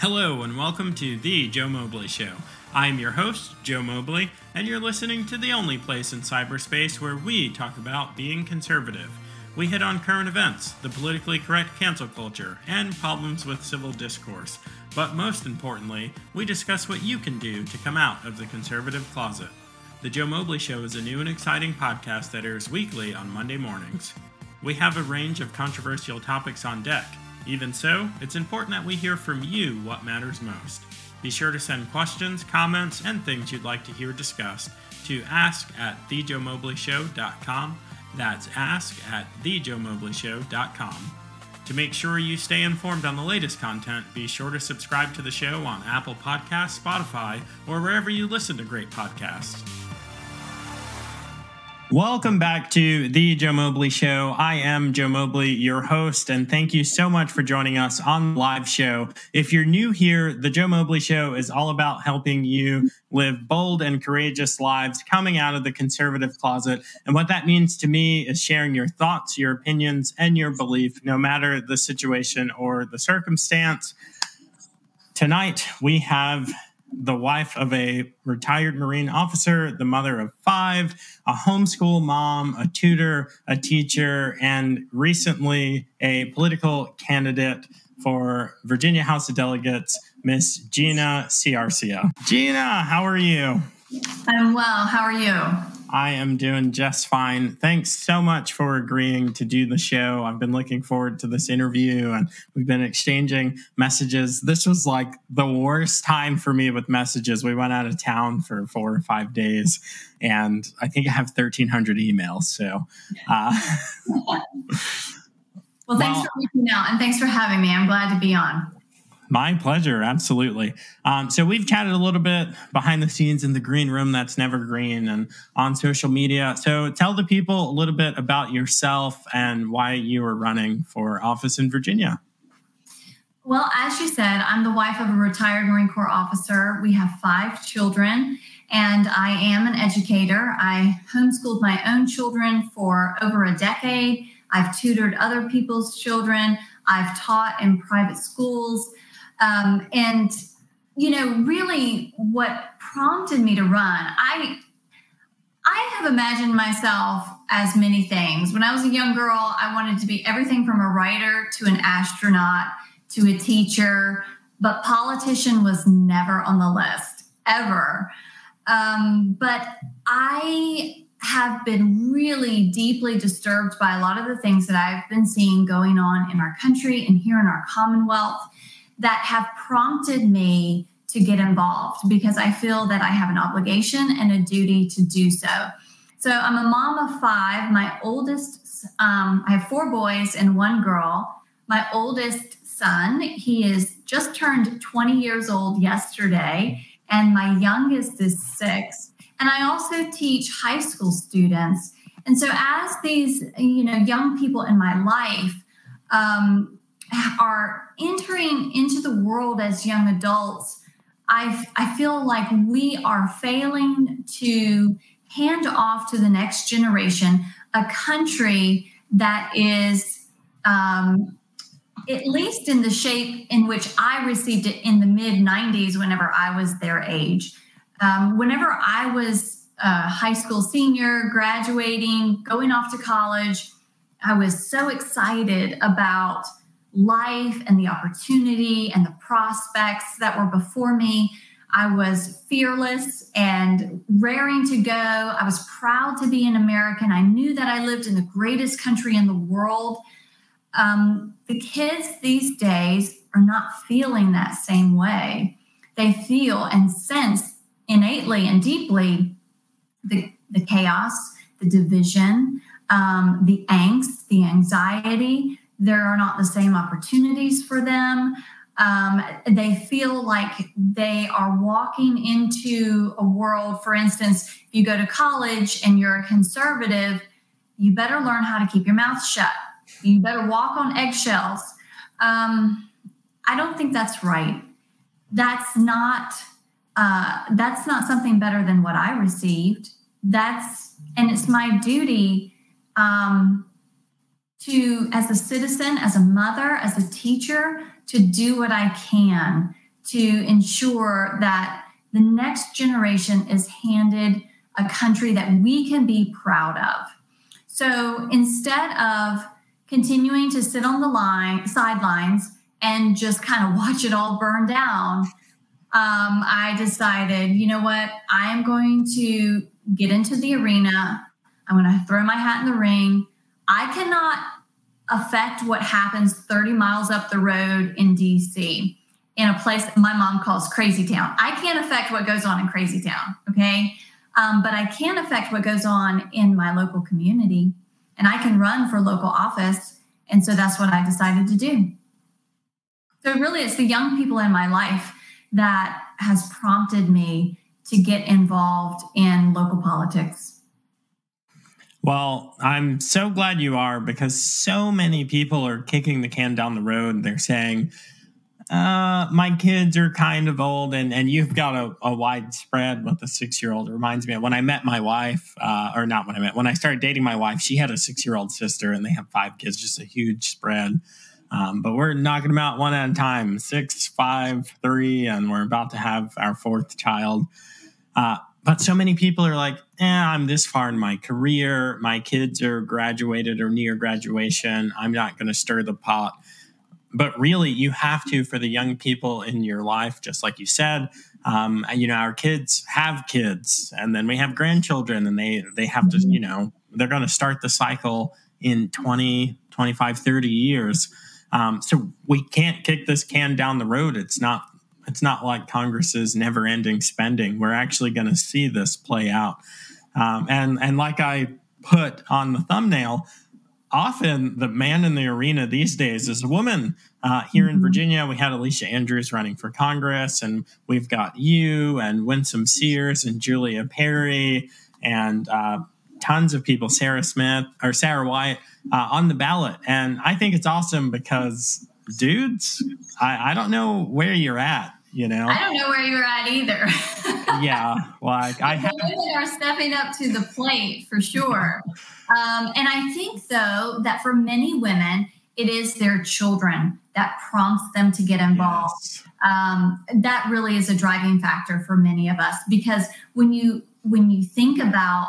Hello, and welcome to The Joe Mobley Show. I'm your host, Joe Mobley, and you're listening to the only place in cyberspace where we talk about being conservative. We hit on current events, the politically correct cancel culture, and problems with civil discourse. But most importantly, we discuss what you can do to come out of the conservative closet. The Joe Mobley Show is a new and exciting podcast that airs weekly on Monday mornings. We have a range of controversial topics on deck. Even so, it's important that we hear from you what matters most. Be sure to send questions, comments, and things you'd like to hear discussed to ask at thejoemobleyshow.com. That's ask at thejoemobleyshow.com. To make sure you stay informed on the latest content, be sure to subscribe to the show on Apple Podcasts, Spotify, or wherever you listen to great podcasts. Welcome back to the Joe Mobley Show. I am Joe Mobley, your host, and thank you so much for joining us on the live show. If you're new here, the Joe Mobley Show is all about helping you live bold and courageous lives coming out of the conservative closet. And what that means to me is sharing your thoughts, your opinions, and your belief, no matter the situation or the circumstance. Tonight, we have the wife of a retired Marine officer, the mother of five, a homeschool mom, a tutor, a teacher, and recently a political candidate for Virginia House of Delegates, Miss Gina Ciarcia. Gina, how are you? I'm well. How are you? I am doing just fine. Thanks so much for agreeing to do the show. I've been looking forward to this interview and we've been exchanging messages. This was like the worst time for me with messages. We went out of town for four or five days and I think I have 1,300 emails. So, uh, well, thanks well, for reaching out and thanks for having me. I'm glad to be on. My pleasure, absolutely. Um, so we've chatted a little bit behind the scenes in the green room that's never green and on social media. So tell the people a little bit about yourself and why you are running for office in Virginia. Well, as you said, I'm the wife of a retired Marine Corps officer. We have five children, and I am an educator. I homeschooled my own children for over a decade. I've tutored other people's children. I've taught in private schools. Um, and you know, really, what prompted me to run, I I have imagined myself as many things. When I was a young girl, I wanted to be everything from a writer to an astronaut to a teacher, but politician was never on the list ever. Um, but I have been really deeply disturbed by a lot of the things that I've been seeing going on in our country and here in our Commonwealth that have prompted me to get involved because I feel that I have an obligation and a duty to do so. So I'm a mom of five. My oldest, um, I have four boys and one girl. My oldest son, he is just turned 20 years old yesterday, and my youngest is six. And I also teach high school students. And so, as these, you know, young people in my life um, are entering into the world as young adults, I, I feel like we are failing to hand off to the next generation a country that is, um, at least in the shape in which I received it in the mid 90s, whenever I was their age. Um, whenever I was a high school senior, graduating, going off to college, I was so excited about life and the opportunity and the prospects that were before me. I was fearless and raring to go. I was proud to be an American. I knew that I lived in the greatest country in the world. Um, the kids these days are not feeling that same way. They feel and sense innately and deeply the, the chaos, the division, um, the angst, the anxiety, there are not the same opportunities for them. Um, they feel like they are walking into a world, for instance, if you go to college and you're a conservative, you better learn how to keep your mouth shut. You better walk on eggshells. Um, I don't think that's right. That's not uh, that's not something better than what I received. That's and it's my duty um, to, as a citizen, as a mother, as a teacher, to do what I can to ensure that the next generation is handed a country that we can be proud of. So instead of continuing to sit on the line sidelines and just kind of watch it all burn down, um, I decided, you know what, I am going to get into the arena. I'm going to throw my hat in the ring. I cannot affect what happens 30 miles up the road in DC in a place that my mom calls crazy town. I can't affect what goes on in crazy town, okay? Um, but I can affect what goes on in my local community and I can run for local office. And so that's what I decided to do. So really, it's the young people in my life that has prompted me to get involved in local politics. Well, I'm so glad you are because so many people are kicking the can down the road. They're saying, uh, my kids are kind of old, and, and you've got a, a wide spread with a six year old. It reminds me of when I met my wife, uh, or not when I met, when I started dating my wife, she had a six year old sister, and they have five kids, just a huge spread. Um, but we're knocking them out one at a time six, five, three, and we're about to have our fourth child. Uh, but so many people are like, eh, I'm this far in my career. My kids are graduated or near graduation. I'm not going to stir the pot. But really, you have to for the young people in your life, just like you said. Um, you know, our kids have kids, and then we have grandchildren, and they they have to, you know, they're going to start the cycle in 20, 25, 30 years. Um, so we can't kick this can down the road. It's not it's not like Congress's never ending spending. We're actually going to see this play out. Um, and and like I put on the thumbnail, often the man in the arena these days is a woman. Uh, here in mm-hmm. Virginia, we had Aliscia Andrews running for Congress, and we've got you and Winsome Sears and Julia Perry and uh, tons of people, Sarah Smith or Sarah White, uh, on the ballot. And I think it's awesome because, dudes, I, I don't know where you're at. You know, I don't know where you're at either. yeah, like I have. Women are stepping up to the plate for sure. Um, and I think, though, that for many women, it is their children that prompts them to get involved. Yes. Um, that really is a driving factor for many of us because when you when you think about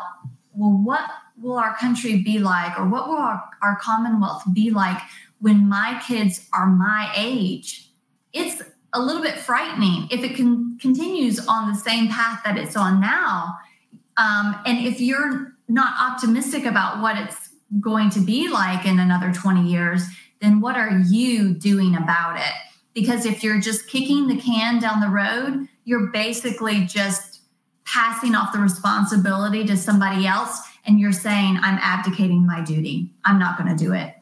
well, what will our country be like, or what will our, our Commonwealth be like when my kids are my age? It's a little bit frightening if it can continues on the same path that it's on now. Um, and if you're not optimistic about what it's going to be like in another 20 years, then what are you doing about it? Because if you're just kicking the can down the road, you're basically just passing off the responsibility to somebody else and you're saying, I'm abdicating my duty. I'm not going to do it.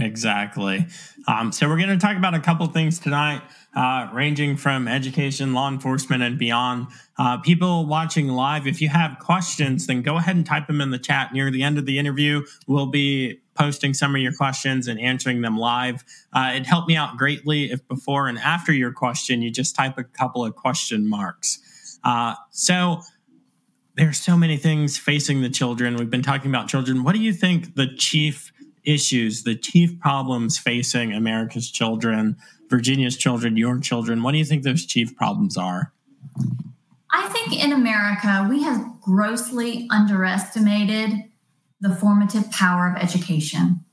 Exactly. Um, so, we're going to talk about a couple things tonight, uh, ranging from education, law enforcement, and beyond. Uh, people watching live, if you have questions, then go ahead and type them in the chat. Near the end of the interview, we'll be posting some of your questions and answering them live. Uh, it helped me out greatly if before and after your question, you just type a couple of question marks. Uh, so, there's so many things facing the children. We've been talking about children. What do you think the chief issues, the chief problems facing America's children, Virginia's children, your children? What do you think those chief problems are? I think in America, we have grossly underestimated the formative power of education.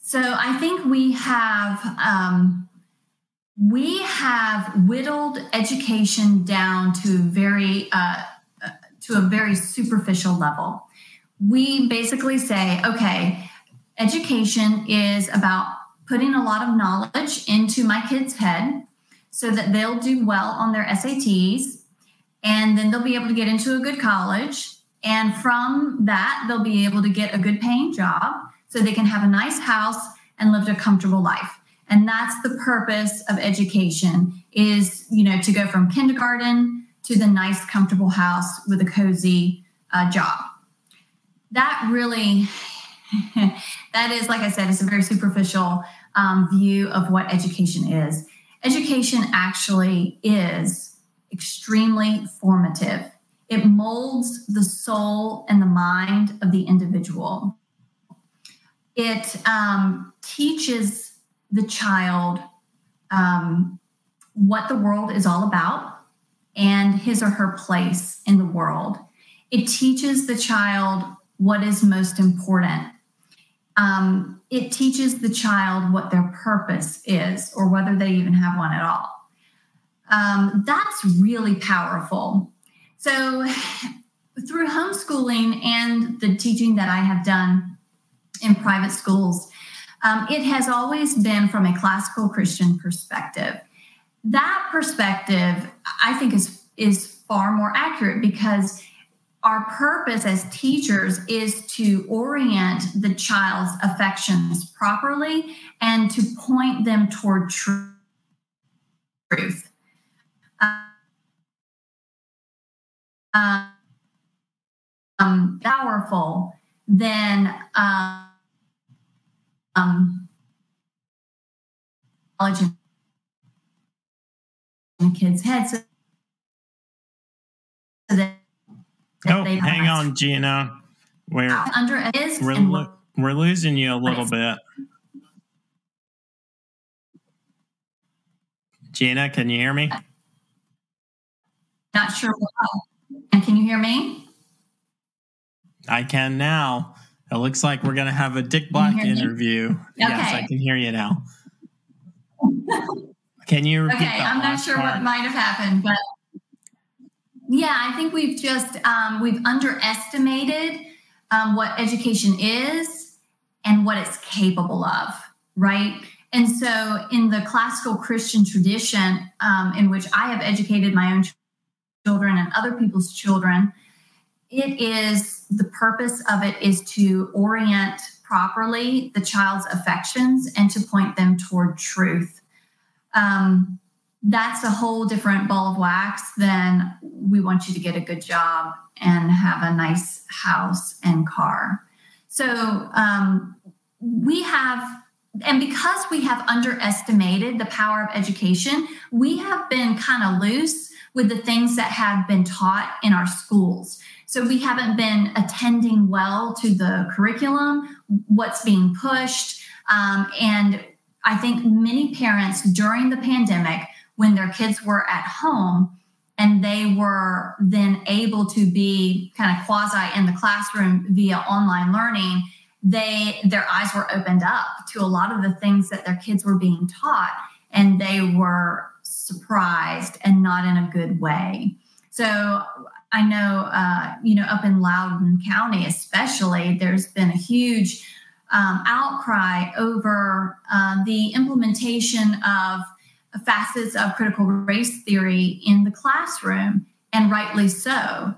So I think we have um, we have whittled education down to very uh, to a very superficial level. We basically say, okay, Education is about putting a lot of knowledge into my kid's head so that they'll do well on their SATs and then they'll be able to get into a good college. And from that, they'll be able to get a good paying job so they can have a nice house and live a comfortable life. And that's the purpose of education is, you know, to go from kindergarten to the nice, comfortable house with a cozy uh, job. That really that is, like I said, it's a very superficial um, view of what education is. Education actually is extremely formative. It molds the soul and the mind of the individual. It um, teaches the child um, what the world is all about and his or her place in the world. It teaches the child what is most important. Um, it teaches the child what their purpose is or whether they even have one at all. Um, that's really powerful. So, through homeschooling and the teaching that I have done in private schools, um, it has always been from a classical Christian perspective. That perspective, I think, is is far more accurate because our purpose as teachers is to orient the child's affections properly and to point them toward truth. Um, powerful than um, um, knowledge in kids' heads. So that oh, hang on, Gina. We're under is we're, lo- we're losing you a little bit. Gina, can you hear me? Not sure. And can you hear me? I can now. It looks like we're going to have a Dick Black interview. Okay. Yes, I can hear you now. Can you repeat Okay, I'm not sure part? what might have happened, but yeah, I think we've just um, we've underestimated um, what education is and what it's capable of, right? And so, in the classical Christian tradition, um, in which I have educated my own children and other people's children, it is the purpose of it is to orient properly the child's affections and to point them toward truth. Um, that's a whole different ball of wax than we want you to get a good job and have a nice house and car. So um, we have, and because we have underestimated the power of education, we have been kind of loose with the things that have been taught in our schools. So we haven't been attending well to the curriculum, what's being pushed. Um, and I think many parents during the pandemic when their kids were at home and they were then able to be kind of quasi in the classroom via online learning they their eyes were opened up to a lot of the things that their kids were being taught and they were surprised and not in a good way. So i know uh, you know up in loudoun county especially there's been a huge um, outcry over uh, the implementation of facets of critical race theory in the classroom, and rightly so.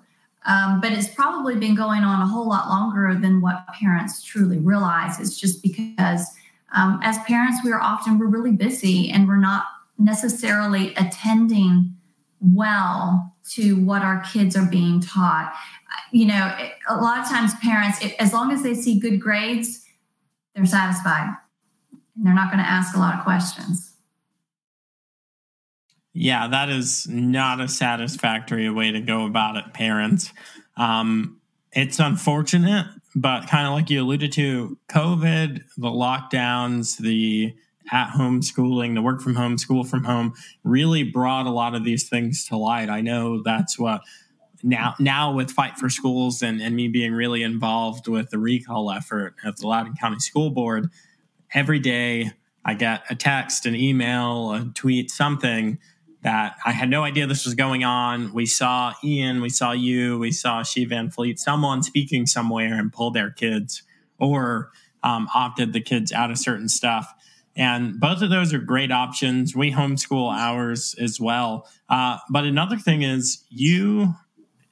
Um, but it's probably been going on a whole lot longer than what parents truly realize. It's just because um, as parents, we are often we're really busy and we're not necessarily attending well to what our kids are being taught. You know, a lot of times parents, as long as they see good grades, they're satisfied. And they're not going to ask a lot of questions. Yeah, that is not a satisfactory way to go about it, parents. Um, it's unfortunate, but kind of like you alluded to, COVID, the lockdowns, the at home schooling, the work from home, school from home really brought a lot of these things to light. I know that's what now now with Fight for Schools and, and me being really involved with the recall effort at the Loudoun County School Board, every day I get a text, an email, a tweet, something that I had no idea this was going on. We saw Ian, we saw you, we saw Xi Van Fleet, someone speaking somewhere and pulled their kids or um, opted the kids out of certain stuff. And both of those are great options. We homeschool ours as well. Uh, but another thing is, you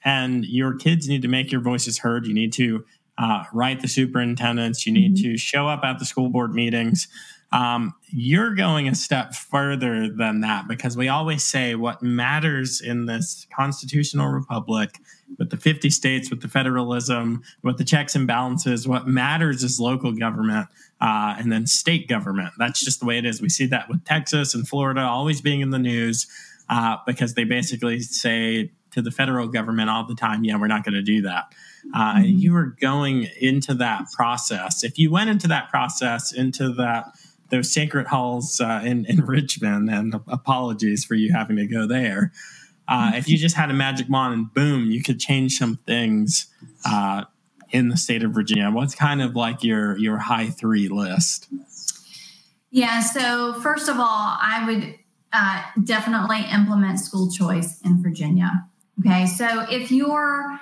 and your kids need to make your voices heard. You need to uh, write the superintendents. You need mm-hmm. to show up at the school board meetings. Um, you're going a step further than that because we always say what matters in this constitutional republic with the 50 states, with the federalism, with the checks and balances, what matters is local government uh, and then state government. That's just the way it is. We see that with Texas and Florida always being in the news uh, because they basically say to the federal government all the time, yeah, we're not going to do that. Uh, mm-hmm. You were going into that process. If you went into that process, into that those sacred halls uh, in in Richmond, and apologies for you having to go there. Uh, if you just had a magic wand and boom, you could change some things uh, in the state of Virginia. What's kind of like your your high three list? Yeah. So first of all, I would uh, definitely implement school choice in Virginia. Okay. So if you're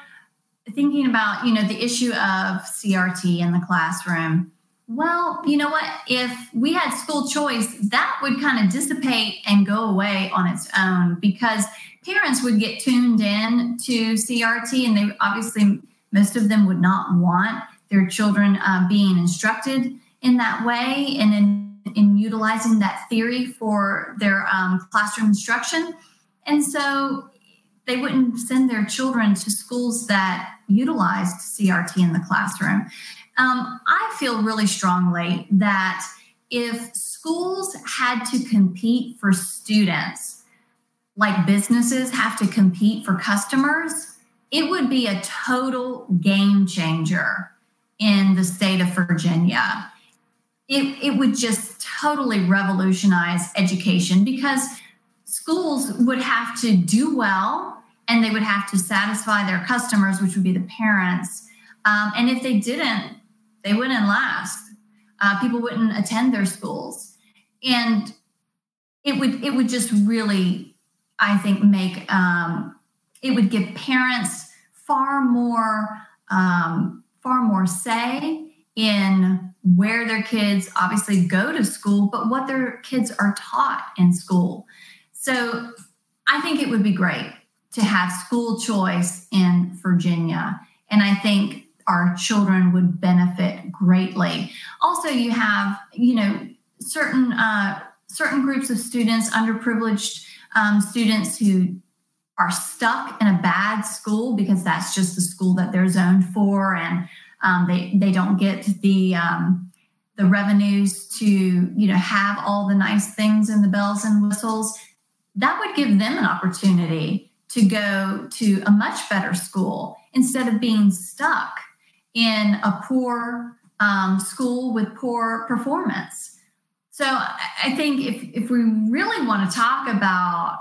thinking about, you know, the issue of CRT in the classroom, well, you know what? If we had school choice, that would kind of dissipate and go away on its own because parents would get tuned in to CRT and they obviously, most of them would not want their children uh, being instructed in that way and in, in utilizing that theory for their um, classroom instruction. And so they wouldn't send their children to schools that utilized CRT in the classroom. Um, I feel really strongly that if schools had to compete for students, like businesses have to compete for customers, it would be a total game changer in the state of Virginia. It, it would just totally revolutionize education because schools would have to do well and they would have to satisfy their customers, which would be the parents. Um, and if they didn't, they wouldn't last. Uh, people wouldn't attend their schools, and it would it would just really, I think, make um, it would give parents far more um, far more say in where their kids obviously go to school, but what their kids are taught in school. So I think it would be great to have school choice in Virginia. And I think our children would benefit greatly. Also, you have, you know, certain uh, certain groups of students, underprivileged um, students who are stuck in a bad school because that's just the school that they're zoned for, and um, they they don't get the um, the revenues to you know have all the nice things and the bells and whistles. That would give them an opportunity to go to a much better school instead of being stuck in a poor um, school with poor performance. So I think if, if we really want to talk about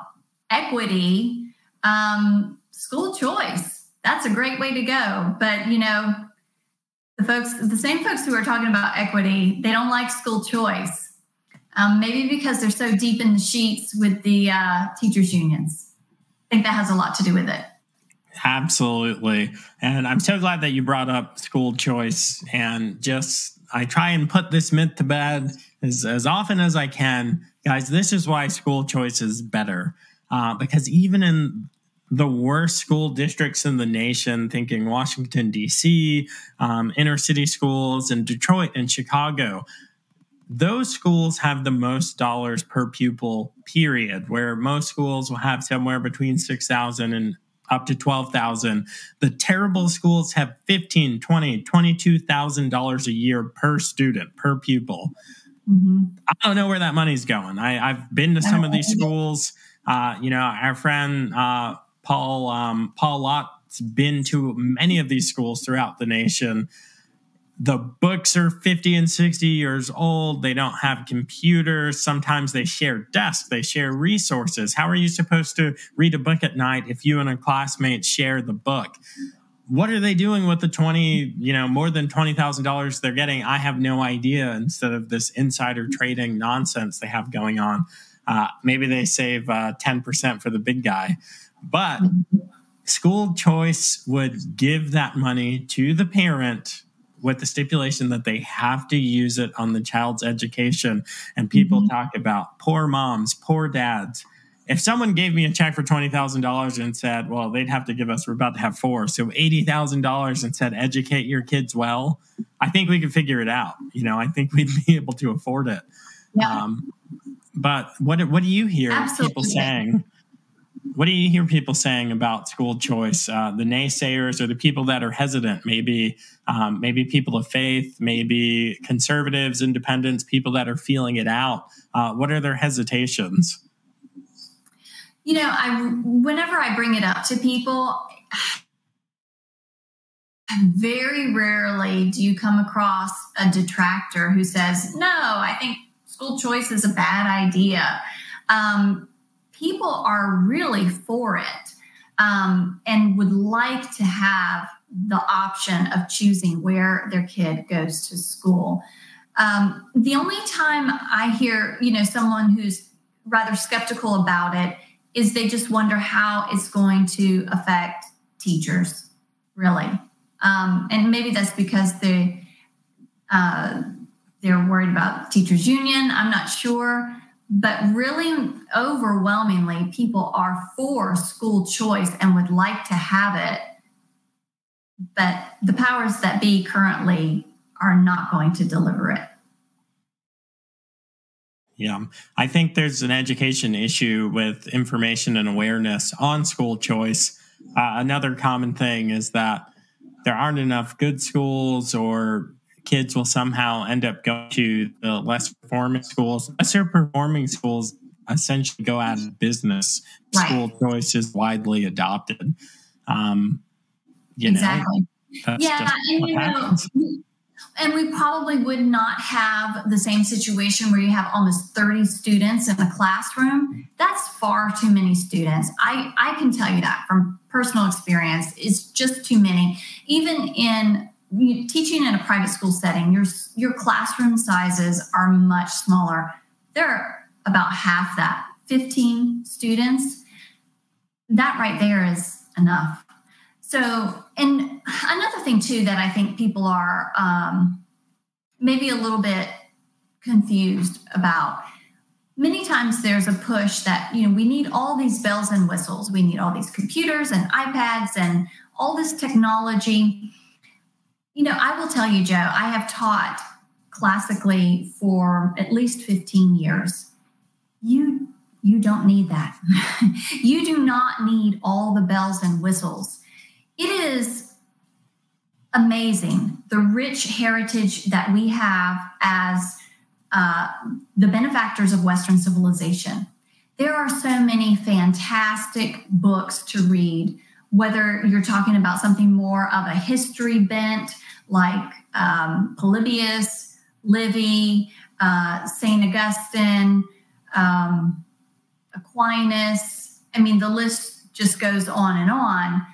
equity, um, school choice, that's a great way to go. But, you know, the folks, the same folks who are talking about equity, they don't like school choice. Um, maybe because they're so deep in the sheets with the uh, teachers' unions I think that has a lot to do with it. Absolutely. And I'm so glad that you brought up school choice and just I try and put this myth to bed as, as often as I can. Guys, this is why school choice is better. Uh, because even in the worst school districts in the nation, thinking Washington, D.C., um, inner city schools, and Detroit and Chicago, those schools have the most dollars per pupil period where most schools will have somewhere between 6000 and up to 12,000 the terrible schools have 15 20 22,000 dollars a year per student per pupil. Mm-hmm. i don't know where that money's going. I, have been to some of these schools. Uh, you know our friend uh, paul um, paul lott's been to many of these schools throughout the nation the books are 50 and 60 years old. They don't have computers. Sometimes they share desks, they share resources. How are you supposed to read a book at night if you and a classmate share the book? What are they doing with the 20, you know, more than $20,000 they're getting? I have no idea instead of this insider trading nonsense they have going on. Uh, maybe they save uh, 10% for the big guy. But school choice would give that money to the parent with the stipulation that they have to use it on the child's education. And people mm-hmm. talk about poor moms, poor dads. If someone gave me a check for $20,000 and said, well, they'd have to give us, we're about to have four, so $80,000 and said, educate your kids well, I think we could figure it out. You know, I think we'd be able to afford it. Yeah. Um, but what, what do you hear Absolutely. people saying? What do you hear people saying about school choice? Uh, the naysayers or the people that are hesitant, maybe um, maybe people of faith, maybe conservatives, independents, people that are feeling it out. Uh, what are their hesitations? You know, I whenever I bring it up to people, very rarely do you come across a detractor who says, "No, I think school choice is a bad idea. Um, people are really for it um, and would like to have the option of choosing where their kid goes to school. Um, the only time I hear, you know, someone who's rather skeptical about it is they just wonder how it's going to affect teachers, really. Um, and maybe that's because they uh, they're worried about teachers union. I'm not sure, but really overwhelmingly, people are for school choice and would like to have it. But the powers that be currently are not going to deliver it. Yeah, I think there's an education issue with information and awareness on school choice. Uh, another common thing is that there aren't enough good schools, or kids will somehow end up going to the less performing schools. Lesser performing schools essentially go out of business. Right. School choice is widely adopted. Um, you exactly. know, yeah, and you happens. know and we probably would not have the same situation where you have almost 30 students in a classroom. That's far too many students. I, I can tell you that from personal experience. It's just too many. Even in teaching in a private school setting, your, your classroom sizes are much smaller. They're about half that 15 students. That right there is enough. So, and another thing too that I think people are um, maybe a little bit confused about. Many times there's a push that you know we need all these bells and whistles. We need all these computers and iPads and all this technology. You know, I will tell you, Joe, I have taught classically for at least 15 years. You you don't need that. you do not need all the bells and whistles it is amazing the rich heritage that we have as uh, the benefactors of Western civilization. There are so many fantastic books to read, whether you're talking about something more of a history bent like um, Polybius, Livy, uh, St. Augustine, um, Aquinas. I mean, the list just goes on and on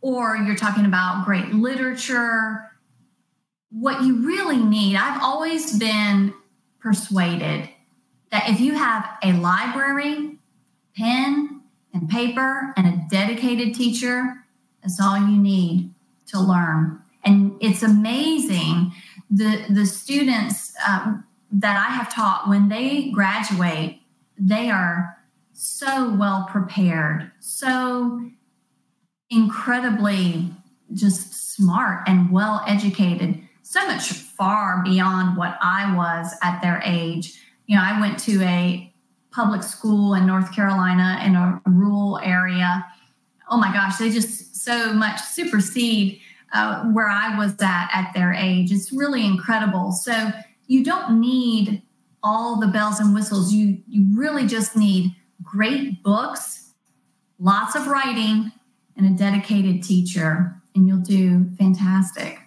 or you're talking about great literature. What you really need, I've always been persuaded that if you have a library, pen, and paper, and a dedicated teacher, that's all you need to learn. And it's amazing the the students um, that I have taught when they graduate, they are so well prepared, so incredibly just smart and well educated, so much far beyond what I was at their age. You know, I went to a public school in North Carolina in a rural area. Oh my gosh, they just so much supersede uh, where I was at at their age. It's really incredible. So you don't need all the bells and whistles. You you really just need great books, lots of writing, and a dedicated teacher, and you'll do fantastic.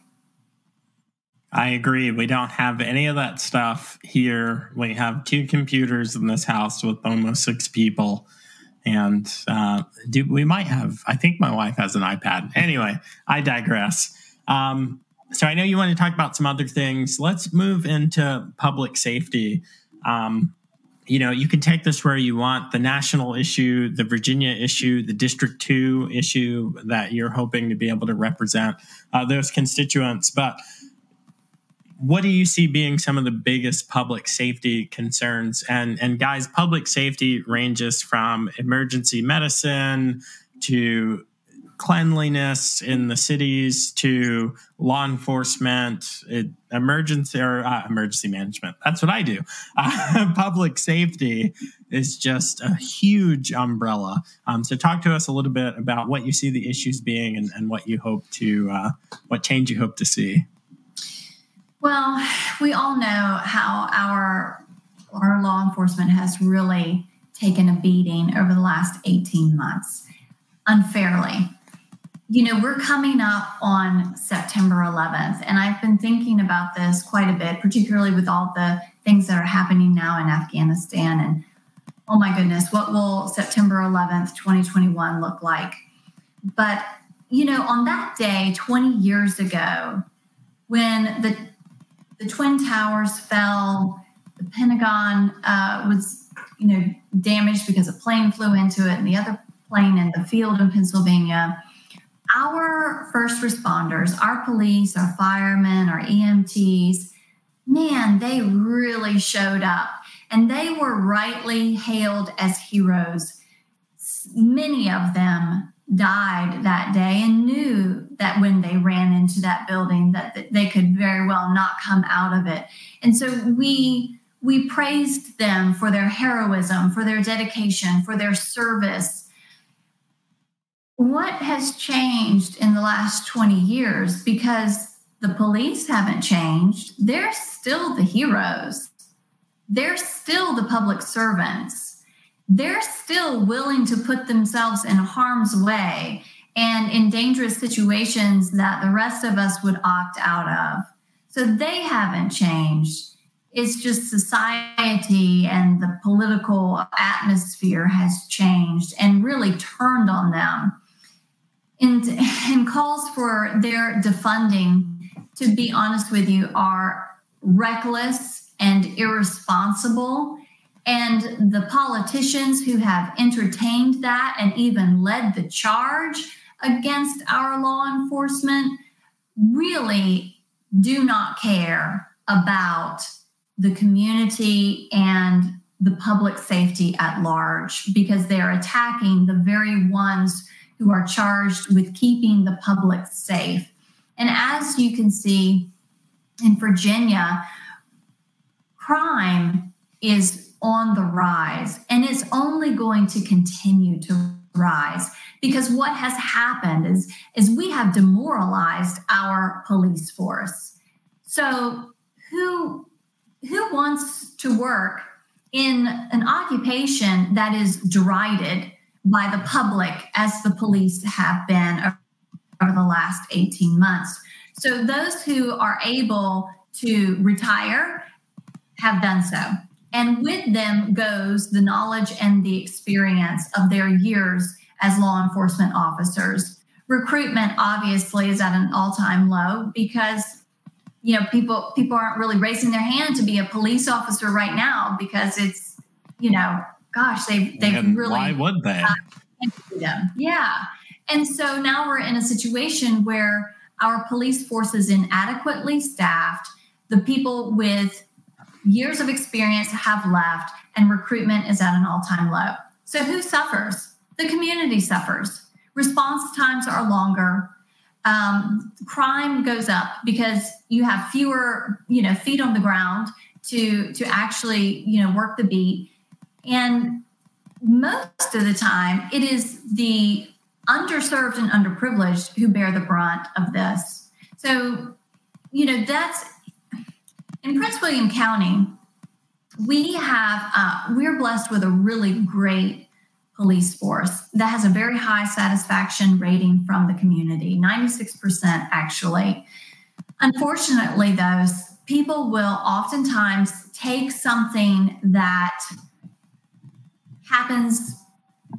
I agree. We don't have any of that stuff here. We have two computers in this house with almost six people. And uh, do, we might have, I think my wife has an iPad. Anyway, I digress. Um, so I know you want to talk about some other things. Let's move into public safety. Um, you know, you can take this where you want the national issue, the Virginia issue, the District 2 issue that you're hoping to be able to represent uh, those constituents. But what do you see being some of the biggest public safety concerns? And, and guys, public safety ranges from emergency medicine to cleanliness in the cities to law enforcement, it, emergency or uh, emergency management. That's what I do. Uh, public safety is just a huge umbrella. Um, so, talk to us a little bit about what you see the issues being and, and what you hope to, uh, what change you hope to see. Well, we all know how our our law enforcement has really taken a beating over the last 18 months unfairly you know, we're coming up on September 11th, and I've been thinking about this quite a bit, particularly with all the things that are happening now in Afghanistan. And oh my goodness, what will September 11th, 2021 look like? But, you know, on that day, 20 years ago, when the, the Twin Towers fell, the Pentagon uh, was, you know, damaged because a plane flew into it, and the other plane in the field in Pennsylvania. Our first responders, our police, our firemen, our EMTs, man, they really showed up. And they were rightly hailed as heroes. Many of them died that day and knew that when they ran into that building that they could very well not come out of it. And so we we praised them for their heroism, for their dedication, for their service what has changed in the last 20 years? Because the police haven't changed. They're still the heroes. They're still the public servants. They're still willing to put themselves in harm's way and in dangerous situations that the rest of us would opt out of. So they haven't changed. It's just society and the political atmosphere has changed and really turned on them and, and calls for their defunding, to be honest with you, are reckless and irresponsible. And the politicians who have entertained that and even led the charge against our law enforcement really do not care about the community and the public safety at large because they're attacking the very ones who are charged with keeping the public safe. And as you can see in Virginia, crime is on the rise and it's only going to continue to rise because what has happened is is we have demoralized our police force so who who wants to work in an occupation that is derided by the public as the police have been over the last 18 months. So those who are able to retire have done so. And with them goes the knowledge and the experience of their years as law enforcement officers. Recruitment obviously is at an all-time low because you know people people aren't really raising their hand to be a police officer right now because it's you know gosh, they've they've really why would they? Yeah, and so now we're in a situation where our police force is inadequately staffed. The people with years of experience have left, and recruitment is at an all-time low. So who suffers? The community suffers. Response times are longer. Um, crime goes up because you have fewer, you know, feet on the ground to to actually, you know, work the beat and most of the time, it is the underserved and underprivileged who bear the brunt of this. So, you know, that's in Prince William County, we have, uh, we're blessed with a really great police force that has a very high satisfaction rating from the community 96% actually. Unfortunately, those people will oftentimes take something that happens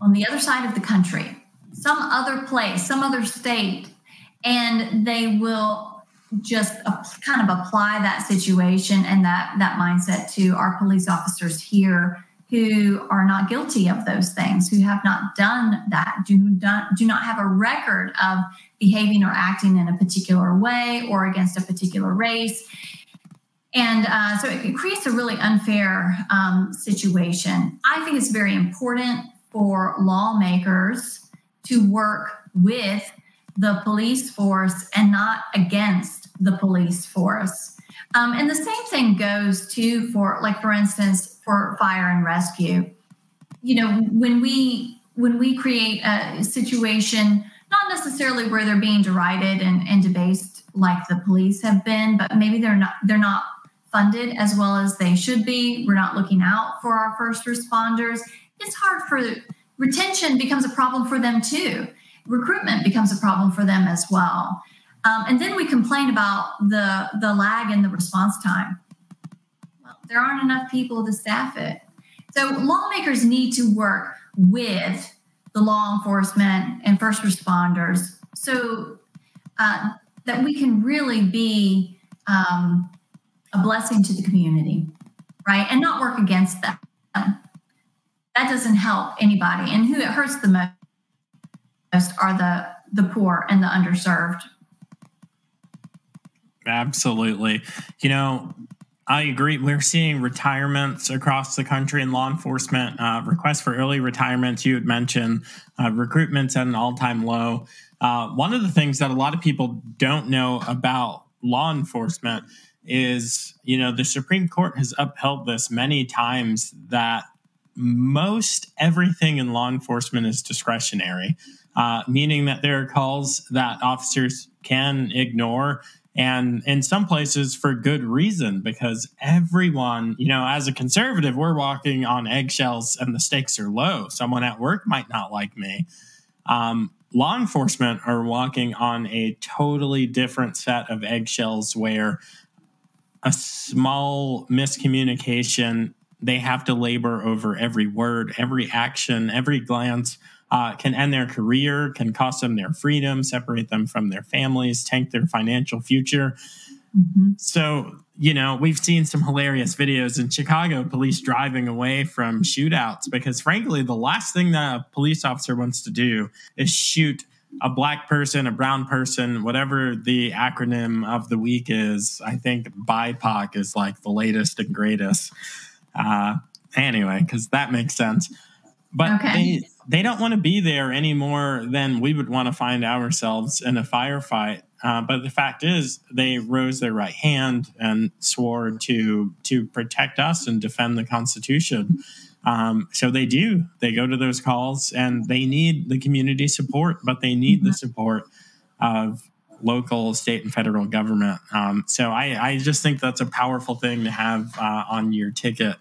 on the other side of the country, some other place, some other state, and they will just kind of apply that situation and that that mindset to our police officers here who are not guilty of those things, who have not done that, do not do not have a record of behaving or acting in a particular way or against a particular race. And uh, so it creates a really unfair um, situation. I think it's very important for lawmakers to work with the police force and not against the police force. Um, and the same thing goes too for, like, for instance, for fire and rescue. You know, when we when we create a situation, not necessarily where they're being derided and, and debased like the police have been, but maybe they're not they're not funded as well as they should be. We're not looking out for our first responders. It's hard for retention becomes a problem for them too. recruitment becomes a problem for them as well. Um, and then we complain about the the lag in the response time. Well, there aren't enough people to staff it. So lawmakers need to work with the law enforcement and first responders so uh, that we can really be um, a blessing to the community, right? And not work against them. That doesn't help anybody. And who it hurts the most are the the poor and the underserved. Absolutely. You know, I agree. We're seeing retirements across the country in law enforcement, uh, requests for early retirements. You had mentioned uh, recruitment's at an all time low. Uh, one of the things that a lot of people don't know about law enforcement is, you know, the Supreme Court has upheld this many times that most everything in law enforcement is discretionary, uh, meaning that there are calls that officers can ignore and in some places for good reason because everyone you know as a conservative we're walking on eggshells and the stakes are low. Someone at work might not like me. Um, law enforcement are walking on a totally different set of eggshells where a small miscommunication they have to labor over every word every action every glance uh, can end their career, can cost them their freedom, separate them from their families, tank their financial future. Mm-hmm. So, you know, we've seen some hilarious videos in Chicago, police driving away from shootouts because, frankly, the last thing that a police officer wants to do is shoot a black person, a brown person, whatever the acronym of the week is. I think BIPOC is like the latest and greatest. Uh, anyway, because that makes sense. But okay. they, they don't want to be there any more than we would want to find ourselves in a firefight. Uh, but the fact is, they rose their right hand and swore to to protect us and defend the Constitution. Um, so they do. They go to those calls, and they need the community support, but they need mm-hmm. the support of local, state, and federal government. Um, so I, I, just think that's a powerful thing to have uh, on your ticket.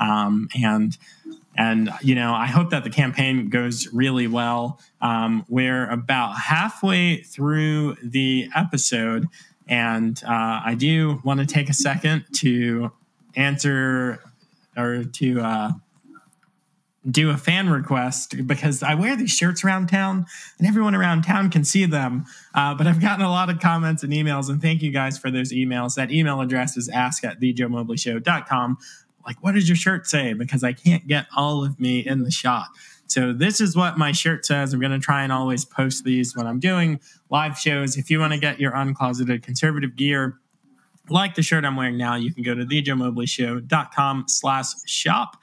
Um, and and, you know, I hope that the campaign goes really well. Um, we're about halfway through the episode, and uh, I do want to take a second to answer or to uh, do a fan request because I wear these shirts around town and everyone around town can see them. Uh, but I've gotten a lot of comments and emails, and thank you guys for those emails. That email address is ask at thejoemobleyshow.com like, what does your shirt say? Because I can't get all of me in the shot. So this is what my shirt says. I'm going to try and always post these when I'm doing live shows. If you want to get your uncloseted conservative gear, like the shirt I'm wearing now, you can go to thejoemobleyshow.com slash shop.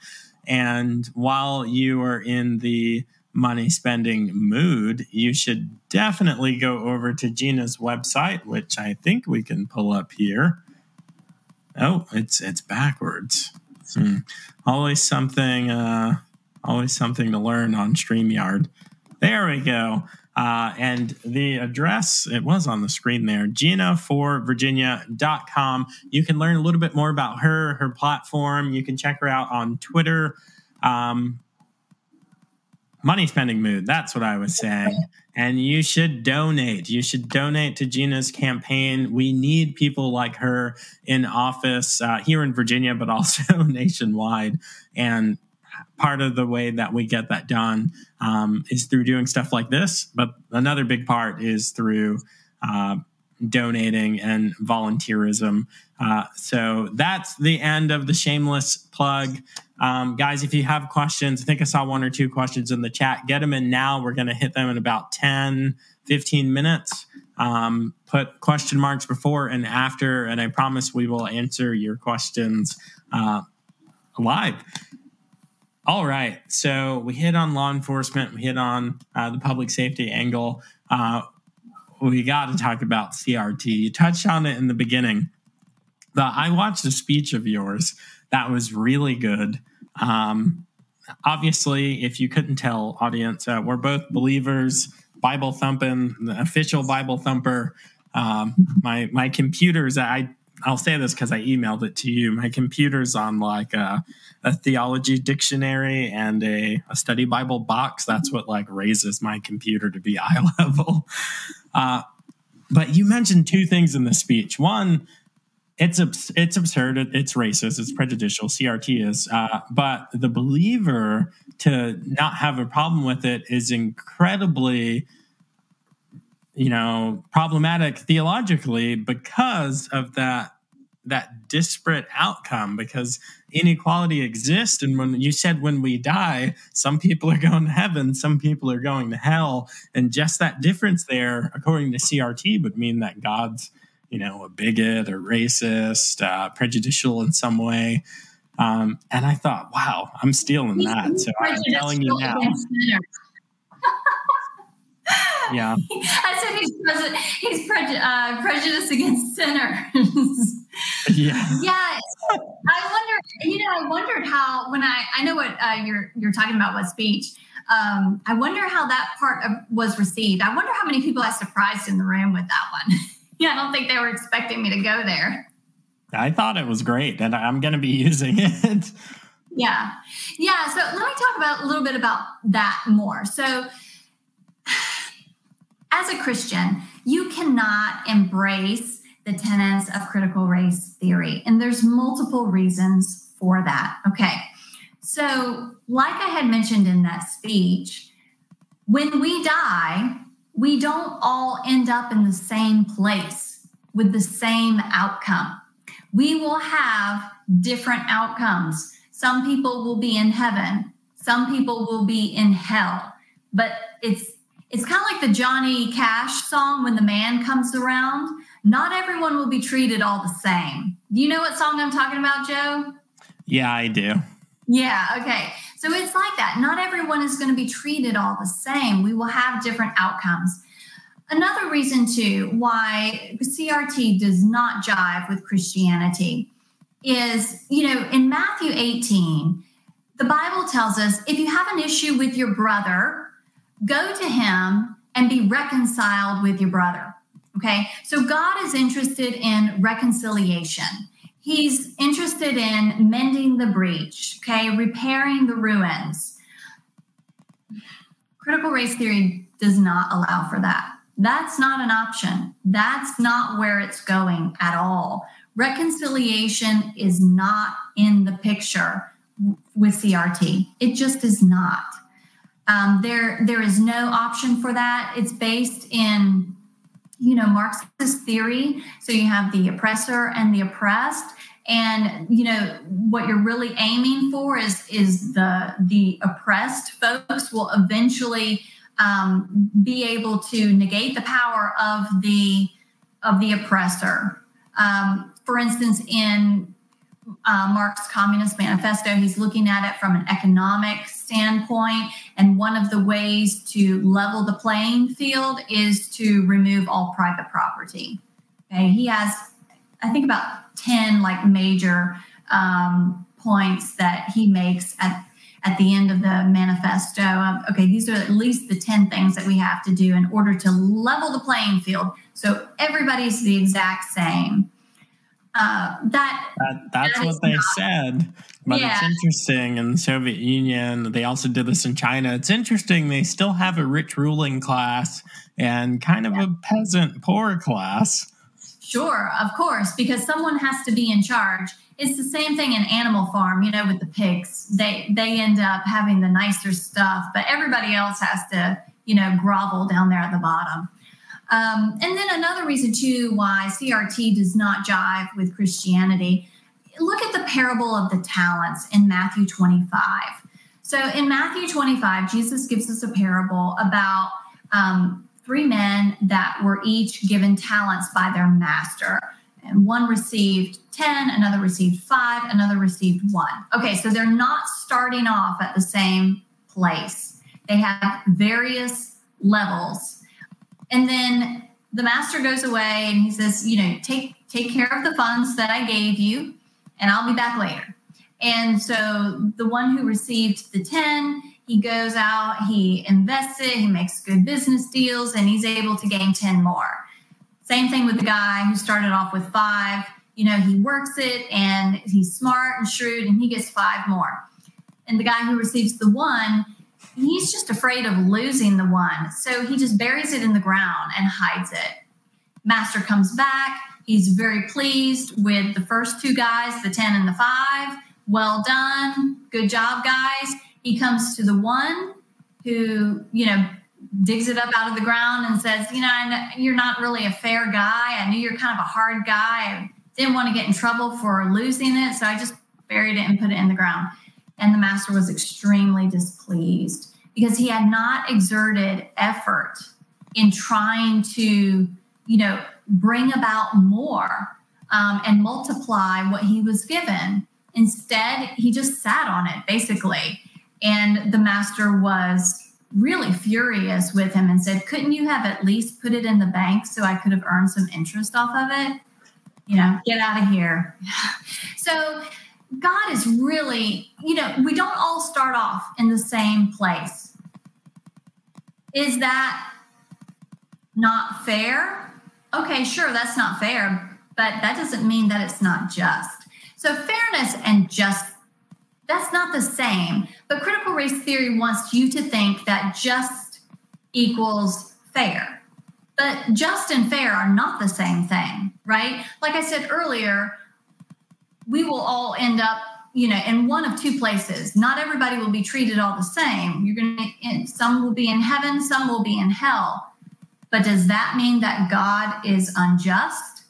And while you are in the money spending mood, you should definitely go over to Gina's website, which I think we can pull up here. Oh, it's it's backwards. Hmm. Always something, uh, always something to learn on StreamYard. There we go. Uh, and the address, it was on the screen there, gina4virginia.com. You can learn a little bit more about her, her platform. You can check her out on Twitter. Um, money spending mood. That's what I was saying. And you should donate. You should donate to Gina's campaign. We need people like her in office uh, here in Virginia, but also nationwide. And part of the way that we get that done um, is through doing stuff like this. But another big part is through uh, donating and volunteerism. Uh, so that's the end of the shameless plug. Um, guys, if you have questions, I think I saw one or two questions in the chat. Get them in now. We're going to hit them in about 10, 15 minutes. Um, put question marks before and after, and I promise we will answer your questions uh, live. All right. So we hit on law enforcement, we hit on uh, the public safety angle. Uh, we got to talk about CRT. You touched on it in the beginning. The, I watched a speech of yours that was really good. Um, obviously, if you couldn't tell, audience, uh, we're both believers, Bible thumping, the official Bible thumper. Um, my my computers, I I'll say this because I emailed it to you. My computer's on like a, a theology dictionary and a, a, study Bible box. That's what like raises my computer to be eye level. Uh, but you mentioned two things in the speech. One, it's it's absurd. It's racist. It's prejudicial. CRT is, uh, but the believer to not have a problem with it is incredibly you know problematic theologically because of that that disparate outcome because inequality exists and when you said when we die some people are going to heaven some people are going to hell and just that difference there according to crt would mean that god's you know a bigot or racist uh, prejudicial in some way um, and i thought wow i'm stealing that so i'm telling you now yeah. I said he's prejudice, he's uh, prejudiced against sinners. yeah. Yeah. I wonder, you know, I wondered how when I I know what uh, you're you're talking about what speech. Um, I wonder how that part of, was received. I wonder how many people I surprised in the room with that one. yeah, I don't think they were expecting me to go there. I thought it was great, and I'm going to be using it. Yeah, yeah. So let me talk about a little bit about that more. So as a Christian, you cannot embrace the tenets of critical race theory. And there's multiple reasons for that. Okay. So, like I had mentioned in that speech, when we die, we don't all end up in the same place with the same outcome. We will have different outcomes. Some people will be in heaven, some people will be in hell, but it's it's kind of like the Johnny Cash song when the man comes around. Not everyone will be treated all the same. Do you know what song I'm talking about, Joe? Yeah, I do. Yeah, okay. So it's like that. Not everyone is going to be treated all the same. We will have different outcomes. Another reason, too, why CRT does not jive with Christianity is, you know, in Matthew 18, the Bible tells us if you have an issue with your brother, go to him and be reconciled with your brother. Okay. So God is interested in reconciliation. He's interested in mending the breach, okay, repairing the ruins. Critical race theory does not allow for that. That's not an option. That's not where it's going at all. Reconciliation is not in the picture with CRT. It just is not. Um, there, there is no option for that. It's based in, you know, Marxist theory. So you have the oppressor and the oppressed, and you know what you're really aiming for is is the the oppressed folks will eventually um, be able to negate the power of the of the oppressor. Um, for instance, in uh, Marx's Communist Manifesto. He's looking at it from an economic standpoint. And one of the ways to level the playing field is to remove all private property. Okay. He has, I think, about 10 like major um, points that he makes at, at the end of the manifesto of, okay, these are at least the 10 things that we have to do in order to level the playing field. So everybody's the exact same. Uh, that, that, that's that what they not, said but yeah. it's interesting in the soviet union they also did this in china it's interesting they still have a rich ruling class and kind of yeah. a peasant poor class sure of course because someone has to be in charge. It's the same thing in animal farm you know with the pigs. They they end up having the nicer stuff but everybody else has to you know grovel down there at the bottom. Um, and then another reason, too, why CRT does not jive with Christianity look at the parable of the talents in Matthew 25. So in Matthew 25, Jesus gives us a parable about um, three men that were each given talents by their master. And one received 10, another received five, another received one. Okay, so they're not starting off at the same place, they have various levels and then the master goes away and he says, you know, take take care of the funds that I gave you, and I'll be back later. And so the one who received the 10, he goes out, he invests it, he makes good business deals, and he's able to gain 10 more. Same thing with the guy who started off with five. you know, he works it and he's smart and shrewd and he gets five more. And the guy who receives the one, he's just afraid of losing the one. So he just buries it in the ground and hides it. Master comes back. He's very pleased with the first two guys, the 10 and the 5. Well done. Good job, guys. He comes to the one who, you know, digs it up out of the ground and says, You know, know you're not really a fair guy. I knew you're kind of a hard guy. I didn't want to get in trouble for losing it. So I just buried it and put it in the ground. And the master was extremely displeased because he had not exerted effort in trying to, you know, bring about more um, and multiply what he was given. Instead, he just sat on it basically. And the master was really furious with him and said, Couldn't you have at least put it in the bank so I could have earned some interest off of it? You know, get out of here. so, God is really, you know, we don't all start off in the same place. Is that not fair? Okay, sure, that's not fair, but that doesn't mean that it's not just. So, fairness and just that's not the same. But critical race theory wants you to think that just equals fair. But just and fair are not the same thing, right? Like I said earlier, we will all end up, you know, in one of two places. Not everybody will be treated all the same. You're going to, some will be in heaven, some will be in hell. But does that mean that God is unjust?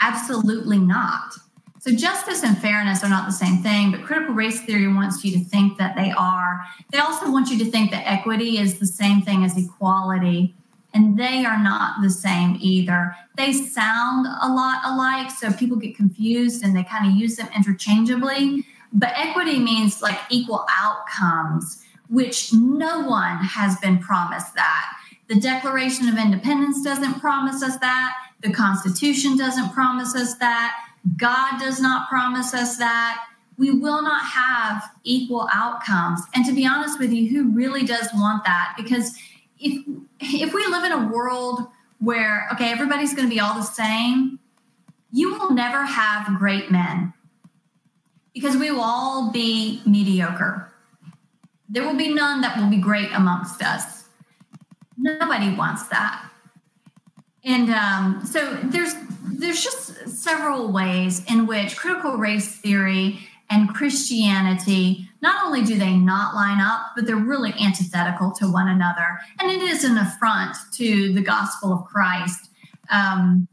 Absolutely not. So justice and fairness are not the same thing, but critical race theory wants you to think that they are. They also want you to think that equity is the same thing as equality, and they are not the same either. They sound a lot alike, so people get confused and they kind of use them interchangeably. But equity means like equal outcomes, which no one has been promised that. The Declaration of Independence doesn't promise us that. The Constitution doesn't promise us that. God does not promise us that. We will not have equal outcomes. And to be honest with you, who really does want that? Because if if we live in a world where okay, everybody's going to be all the same, you will never have great men. Because we will all be mediocre. There will be none that will be great amongst us. Nobody wants that. And um, so there's there's just several ways in which critical race theory and Christianity not only do they not line up, but they're really antithetical to one another. And it is an affront to the gospel of Christ. Um,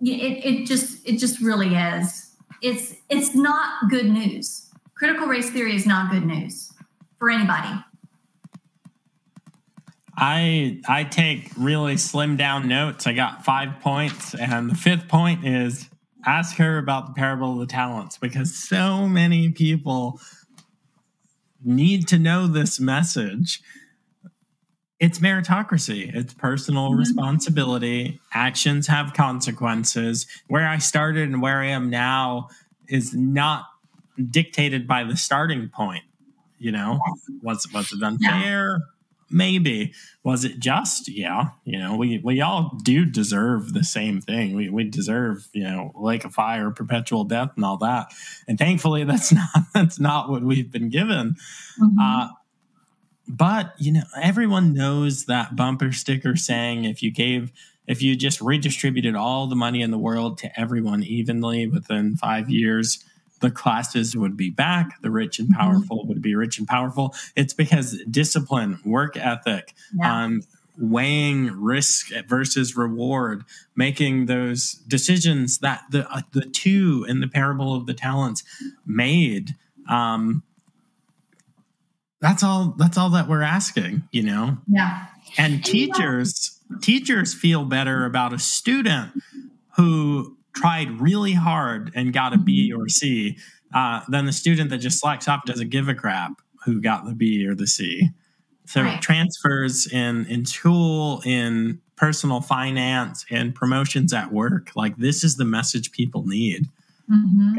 it, it just it just really is. It's it's not good news. Critical race theory is not good news for anybody. I I take really slim down notes. I got five points, and the fifth point is ask her about the parable of the talents because so many people need to know this message. It's meritocracy. It's personal mm-hmm. responsibility. Actions have consequences. Where I started and where I am now is not dictated by the starting point. You know, was was it unfair? Yeah maybe. Was it just yeah you know we we all do deserve the same thing. We, we deserve you know like a fire perpetual death and all that. And thankfully that's not that's not what we've been given. Mm-hmm. uh, but you know everyone knows that bumper sticker saying if you gave if you just redistributed all the money in the world to everyone evenly within five years the classes would be back, the rich and mm-hmm. powerful would be rich and powerful. It's because discipline, work ethic, yeah. um, weighing risk versus reward, making those decisions that the uh, the two in the parable of the talents made. Um, that's all. That's all that we're asking. You know. Yeah. And, and teachers teachers feel better about a student who tried really hard and got a B mm-hmm. or C uh, than the student that just slacks off doesn't give a crap who got the B or the C. So right. transfers in in school, in personal finance, and promotions at work, like this is the message people need. Mm-hmm.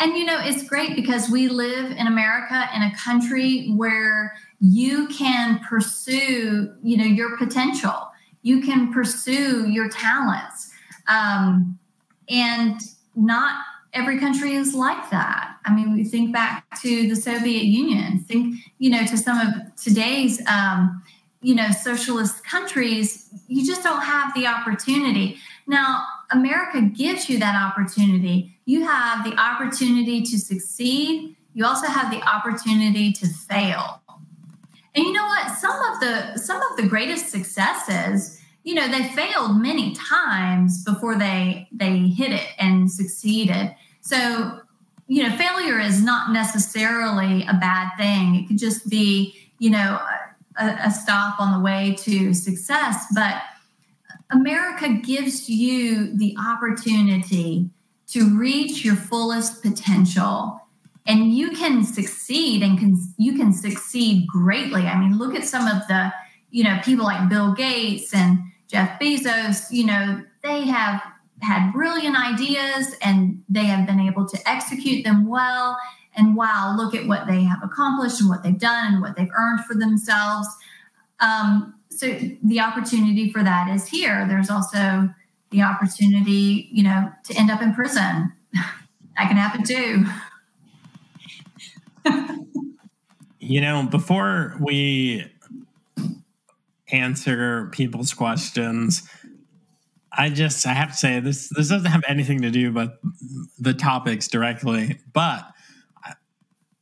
And you know, it's great because we live in America in a country where you can pursue, you know, your potential. You can pursue your talents. Um, and not every country is like that. I mean, we think back to the Soviet Union, think, you know, to some of today's, um, you know, socialist countries, you just don't have the opportunity. Now, America gives you that opportunity. You have the opportunity to succeed. You also have the opportunity to fail. And you know what? Some of the some of the greatest successes, you know, they failed many times before they they hit it and succeeded. So, you know, failure is not necessarily a bad thing. It could just be, you know, a, a stop on the way to success, but America gives you the opportunity to reach your fullest potential and you can succeed and can you can succeed greatly i mean look at some of the you know people like bill gates and jeff bezos you know they have had brilliant ideas and they have been able to execute them well. And wow look at what they have accomplished and what they've done and what they've earned for themselves. Um, so the opportunity for that is here. There's also the opportunity you know to end up in prison. That can happen too. You know, before we answer people's questions, I just I have to say this this doesn't have anything to do with the topics directly, but I,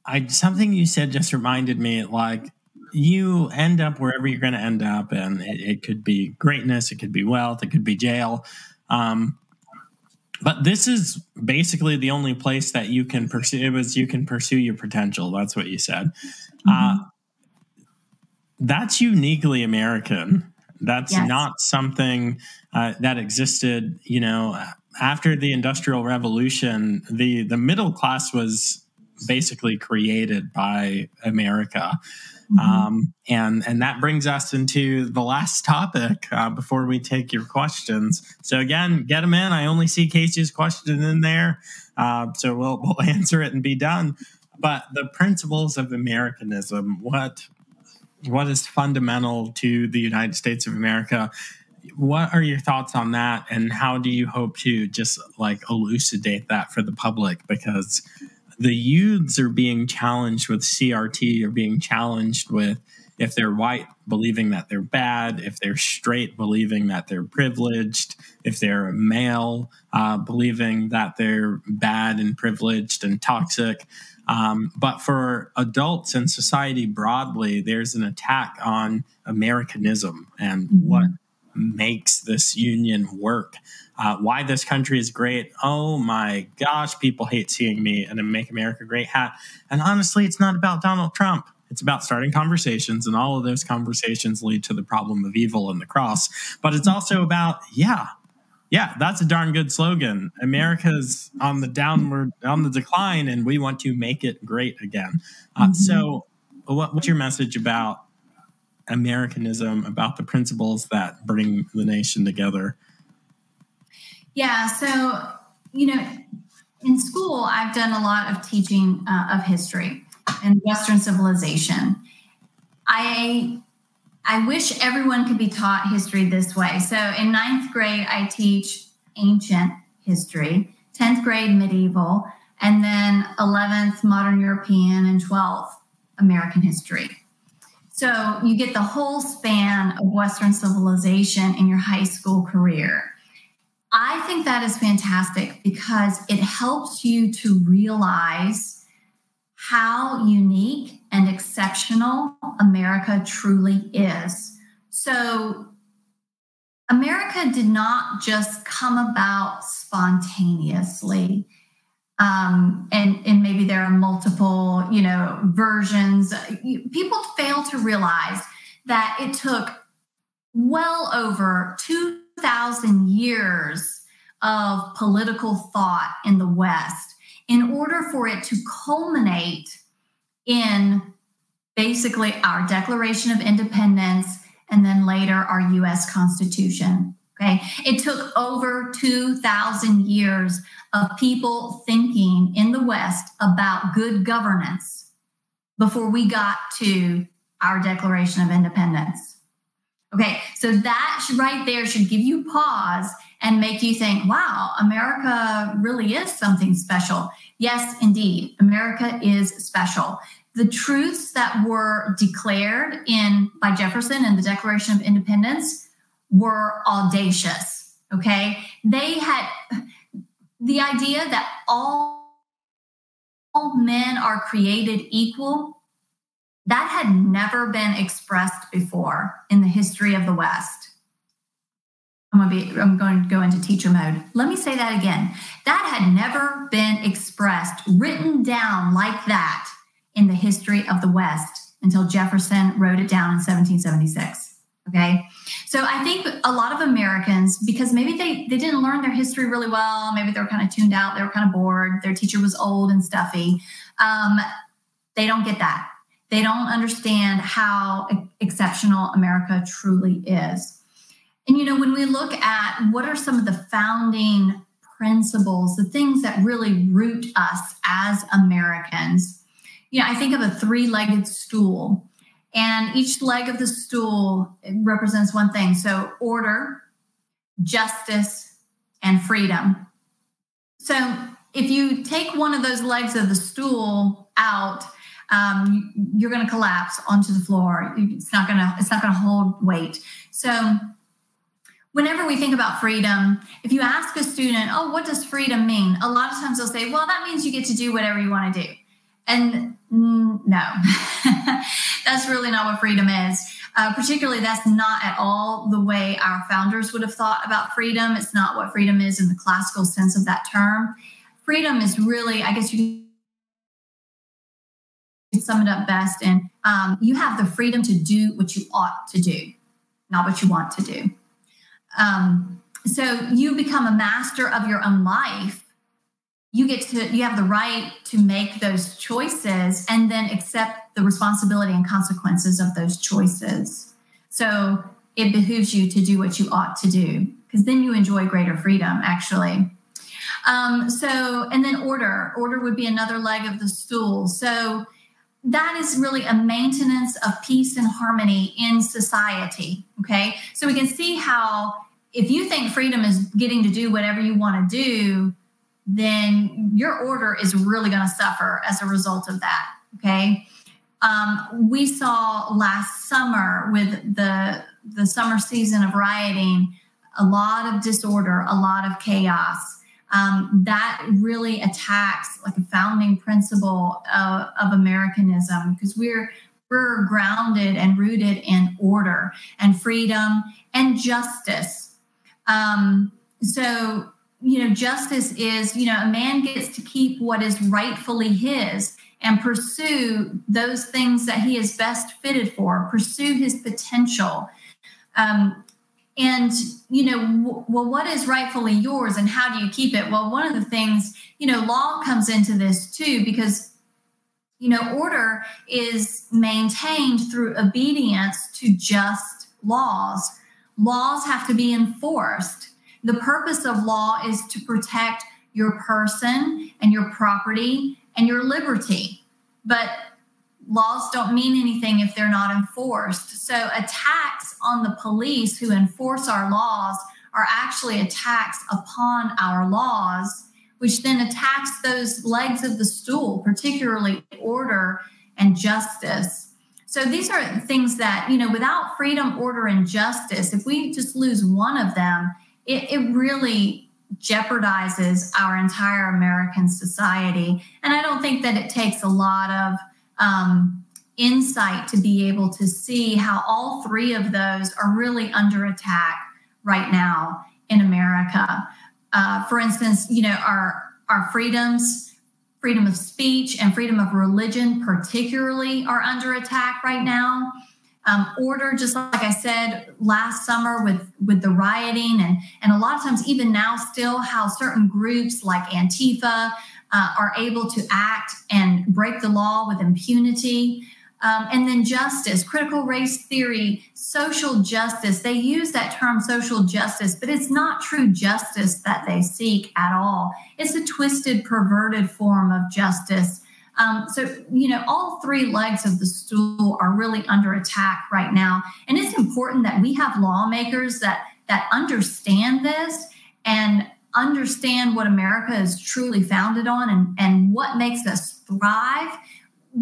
I something you said just reminded me like you end up wherever you're going to end up, and it, it, could be greatness, it could be wealth, it could be jail. Um, but this is basically the only place that you can pursue. It was you can pursue your potential. That's what you said. Mm-hmm. Uh, that's uniquely American. That's yes. not something uh, that existed. You know, after the Industrial Revolution, the the middle class was basically created by America. Mm-hmm. Um, and and that brings us into the last topic uh, before we take your questions. So again, get them in. I only see Casey's question in there, uh, so we'll we'll answer it and be done. But the principles of Americanism, what what is fundamental to the United States of America? What are your thoughts on that, and how do you hope to just like elucidate that for the public? Because the youths are being challenged with CRT, are being challenged with if they're white, believing that they're bad, if they're straight, believing that they're privileged, if they're male, uh, believing that they're bad and privileged and toxic. Um, but for adults and society broadly, there's an attack on Americanism and mm-hmm. what makes this union work. Uh, why this country is great. Oh my gosh, people hate seeing me in a Make America Great hat. And honestly, it's not about Donald Trump. It's about starting conversations, and all of those conversations lead to the problem of evil and the cross. But it's also about, yeah, yeah, that's a darn good slogan. America's on the downward, on the decline, and we want to make it great again. Uh, mm-hmm. So, what, what's your message about Americanism, about the principles that bring the nation together? Yeah. So, you know, in school, I've done a lot of teaching uh, of history and Western civilization. I I wish everyone could be taught history this way. So, in ninth grade, I teach ancient history, 10th grade, medieval, and then 11th, modern European, and 12th, American history. So, you get the whole span of Western civilization in your high school career. I think that is fantastic because it helps you to realize how unique and exceptional America truly is. So, America did not just come about spontaneously. Um, and, and maybe there are multiple, you know, versions. People fail to realize that it took well over 2,000 years of political thought in the West in order for it to culminate in basically our Declaration of Independence and then later our US Constitution. Okay. It took over 2,000 years of people thinking in the West about good governance before we got to our Declaration of Independence. Okay, so that right there should give you pause and make you think, wow, America really is something special. Yes, indeed, America is special. The truths that were declared in by Jefferson in the Declaration of Independence were audacious. Okay, they had the idea that all, all men are created equal. That had never been expressed before in the history of the West. I'm going to be I'm going to go into teacher mode. Let me say that again. That had never been expressed, written down like that in the history of the West until Jefferson wrote it down in 1776. Okay. So I think a lot of Americans, because maybe they, they didn't learn their history really well, maybe they were kind of tuned out, they were kind of bored, their teacher was old and stuffy. Um, they don't get that. They don't understand how exceptional America truly is. And, you know, when we look at what are some of the founding principles, the things that really root us as Americans, you know, I think of a three legged stool, and each leg of the stool represents one thing. So, order, justice, and freedom. So, if you take one of those legs of the stool out, um, you're going to collapse onto the floor. It's not going to. It's not going to hold weight. So, whenever we think about freedom, if you ask a student, oh, what does freedom mean? A lot of times they'll say, well, that means you get to do whatever you want to do. And mm, no, that's really not what freedom is. Uh, particularly, that's not at all the way our founders would have thought about freedom. It's not what freedom is in the classical sense of that term. Freedom is really, I guess you could sum it up best. And um, you have the freedom to do what you ought to do, not what you want to do. Um, so you become a master of your own life. You get to, you have the right to make those choices and then accept the responsibility and consequences of those choices. So it behooves you to do what you ought to do because then you enjoy greater freedom, actually. Um, so, and then order. Order would be another leg of the stool. So, that is really a maintenance of peace and harmony in society. Okay. So we can see how if you think freedom is getting to do whatever you want to do, then your order is really going to suffer as a result of that. Okay. Um, we saw last summer with the the summer season of rioting a lot of disorder, a lot of chaos um, that really attacks like a founding principle of, of Americanism because we're we're grounded and rooted in order and freedom and justice. Um, so you know, justice is you know a man gets to keep what is rightfully his and pursue those things that he is best fitted for, pursue his potential. Um, and you know w- well what is rightfully yours and how do you keep it? Well one of the things you know law comes into this too because you know order is maintained through obedience to just laws. Laws have to be enforced. The purpose of law is to protect your person and your property and your liberty. But laws don't mean anything if they're not enforced. So attacks on the police who enforce our laws are actually attacks upon our laws, which then attacks those legs of the stool, particularly order and justice. So these are things that, you know, without freedom, order, and justice, if we just lose one of them, it, it really jeopardizes our entire American society. And I don't think that it takes a lot of um, insight to be able to see how all three of those are really under attack right now in America. Uh, for instance, you know, our our freedoms, freedom of speech and freedom of religion, particularly, are under attack right now. Um, order, just like I said last summer with with the rioting, and and a lot of times, even now, still how certain groups like Antifa uh, are able to act and break the law with impunity. Um, and then justice, critical race theory, social justice. They use that term social justice, but it's not true justice that they seek at all. It's a twisted, perverted form of justice Um, so, you know, all three legs of the stool are really under attack right now. And it's important that we have lawmakers that that understand this and understand what America is truly founded on and, and what makes us thrive.